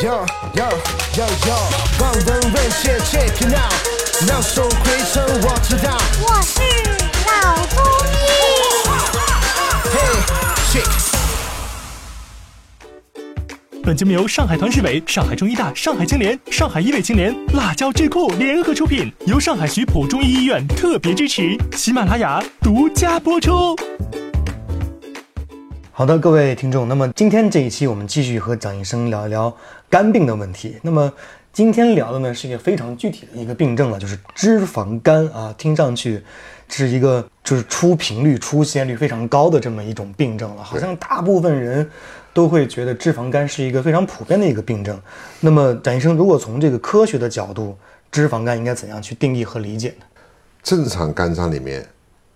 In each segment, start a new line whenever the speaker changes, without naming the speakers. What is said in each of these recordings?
Yo yo yo yo，望闻问切 check it out，两手挥成我知道。
我是老中医。
本节目由上海团市委、上海中医大、上海青联、上海医卫青联、辣椒智库联合出品，由上海徐浦中医医院特别支持，喜马拉雅独家播出。
好的，各位听众，那么今天这一期我们继续和蒋医生聊一聊肝病的问题。那么今天聊的呢是一个非常具体的一个病症了，就是脂肪肝啊，听上去是一个就是出频率、出现率非常高的这么一种病症了，好像大部分人都会觉得脂肪肝是一个非常普遍的一个病症。那么蒋医生，如果从这个科学的角度，脂肪肝应该怎样去定义和理解呢？
正常肝脏里面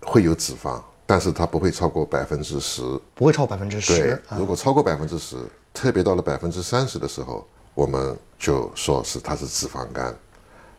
会有脂肪，但是它不会超过百分之十。
不会超百分之
对
十，对
如果超过百分之十，特别到了百分之三十的时候，我们就说是它是脂肪肝。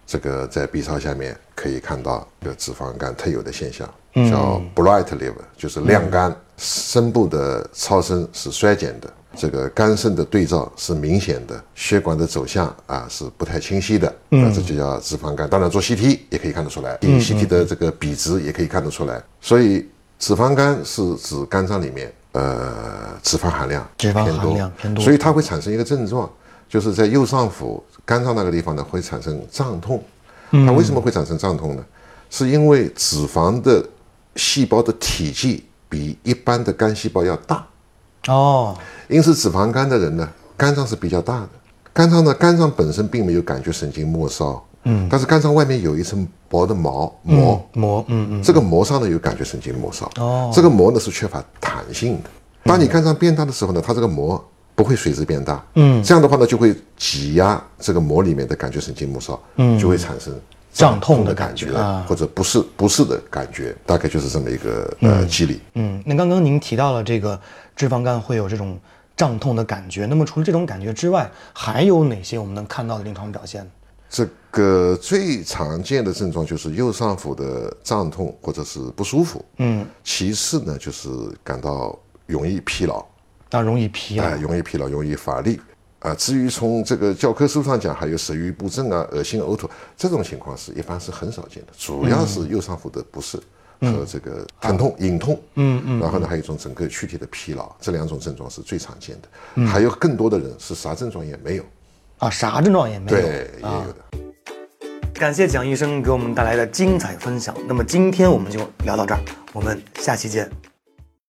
这个在 B 超下面可以看到这个脂肪肝特有的现象，叫 bright liver，就是亮肝，深部的超声是衰减的，这个肝肾的对照是明显的，血管的走向啊是不太清晰的，啊这就叫脂肪肝。当然做 CT 也可以看得出来，CT 的这个比值也可以看得出来，所以脂肪肝是指肝脏里面呃脂肪含量
脂肪
偏
含量偏多
所以它会产生一个症状，就是在右上腹肝脏那个地方呢会产生胀痛。它为什么会产生胀痛呢？是因为脂肪的细胞的体积比一般的肝细胞要大，
哦，
因此脂肪肝的人呢，肝脏是比较大的。肝脏呢，肝脏本身并没有感觉神经末梢，嗯，但是肝脏外面有一层薄的毛膜，
膜，嗯嗯，
这个膜上呢有感觉神经末梢，
哦。
这个膜呢是缺乏弹性的。当你肝脏变大的时候呢，它这个膜不会随之变大，嗯，这样的话呢就会挤压这个膜里面的感觉神经末梢，嗯，就会产生
胀痛的
的
感
感觉或者不适不适的感觉，大概就是这么一个呃机理。
嗯，那刚刚您提到了这个脂肪肝会有这种胀痛的感觉，那么除了这种感觉之外，还有哪些我们能看到的临床表现？
这个最常见的症状就是右上腹的胀痛或者是不舒服，嗯，其次呢就是感到容易疲劳，
啊容易疲劳。
啊、，容易疲劳，容易乏力。啊，至于从这个教科书上讲，还有食欲不振啊、恶心呕吐这种情况是一般是很少见的，主要是右上腹的不适和这个疼痛、隐痛，嗯嗯，然后呢还有一种整个躯体的疲劳，这两种症状是最常见的。还有更多的人是啥症状也没有，
啊，啥症状也没有。
对，也有的。
感谢蒋医生给我们带来的精彩分享。那么今天我们就聊到这儿，我们下期见。